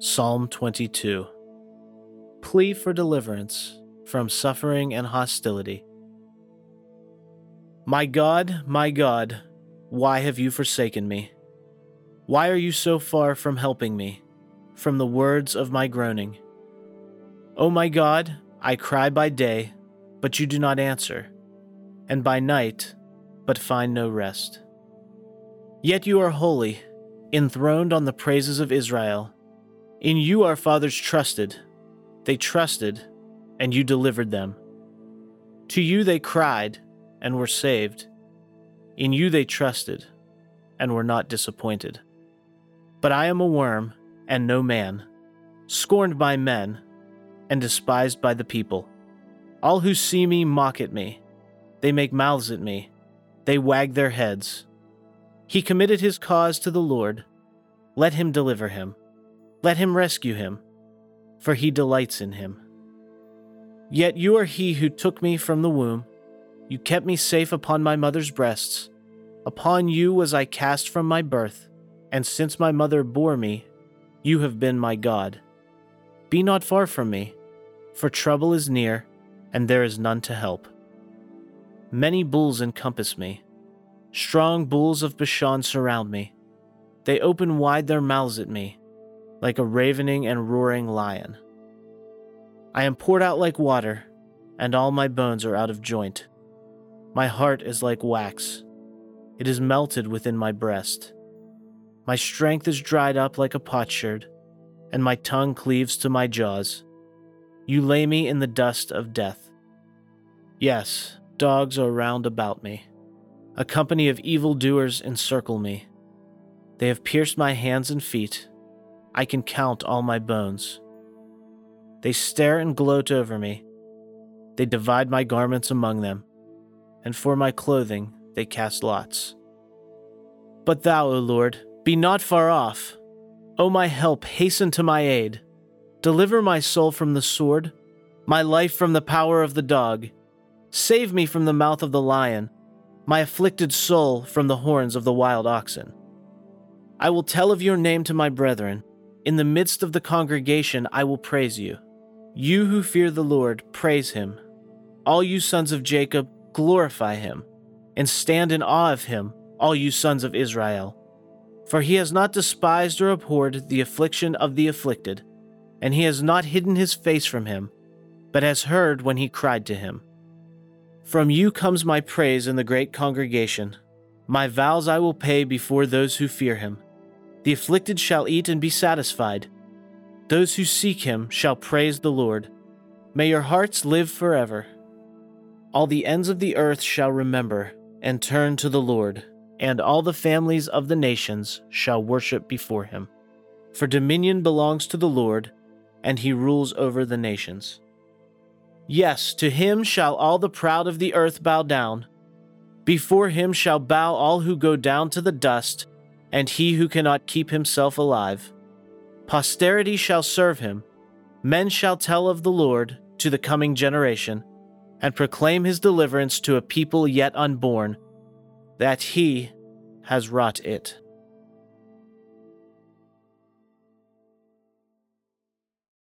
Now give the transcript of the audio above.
Psalm 22 Plea for deliverance from suffering and hostility. My God, my God, why have you forsaken me? Why are you so far from helping me, from the words of my groaning? O my God, I cry by day, but you do not answer, and by night, but find no rest. Yet you are holy, enthroned on the praises of Israel. In you our fathers trusted. They trusted, and you delivered them. To you they cried, and were saved. In you they trusted, and were not disappointed. But I am a worm, and no man, scorned by men, and despised by the people. All who see me mock at me. They make mouths at me. They wag their heads. He committed his cause to the Lord. Let him deliver him. Let him rescue him, for he delights in him. Yet you are he who took me from the womb. You kept me safe upon my mother's breasts. Upon you was I cast from my birth, and since my mother bore me, you have been my God. Be not far from me, for trouble is near, and there is none to help. Many bulls encompass me. Strong bulls of Bashan surround me. They open wide their mouths at me like a ravening and roaring lion. I am poured out like water, and all my bones are out of joint. My heart is like wax, it is melted within my breast. My strength is dried up like a potsherd, and my tongue cleaves to my jaws. You lay me in the dust of death. Yes, dogs are round about me. A company of evil doers encircle me. They have pierced my hands and feet I can count all my bones. They stare and gloat over me. They divide my garments among them, and for my clothing they cast lots. But thou, O Lord, be not far off. O my help, hasten to my aid. Deliver my soul from the sword, my life from the power of the dog. Save me from the mouth of the lion, my afflicted soul from the horns of the wild oxen. I will tell of your name to my brethren. In the midst of the congregation, I will praise you. You who fear the Lord, praise him. All you sons of Jacob, glorify him, and stand in awe of him, all you sons of Israel. For he has not despised or abhorred the affliction of the afflicted, and he has not hidden his face from him, but has heard when he cried to him. From you comes my praise in the great congregation. My vows I will pay before those who fear him. The afflicted shall eat and be satisfied. Those who seek him shall praise the Lord. May your hearts live forever. All the ends of the earth shall remember and turn to the Lord, and all the families of the nations shall worship before him. For dominion belongs to the Lord, and he rules over the nations. Yes, to him shall all the proud of the earth bow down. Before him shall bow all who go down to the dust and he who cannot keep himself alive. Posterity shall serve him. Men shall tell of the Lord to the coming generation, and proclaim his deliverance to a people yet unborn, that he has wrought it.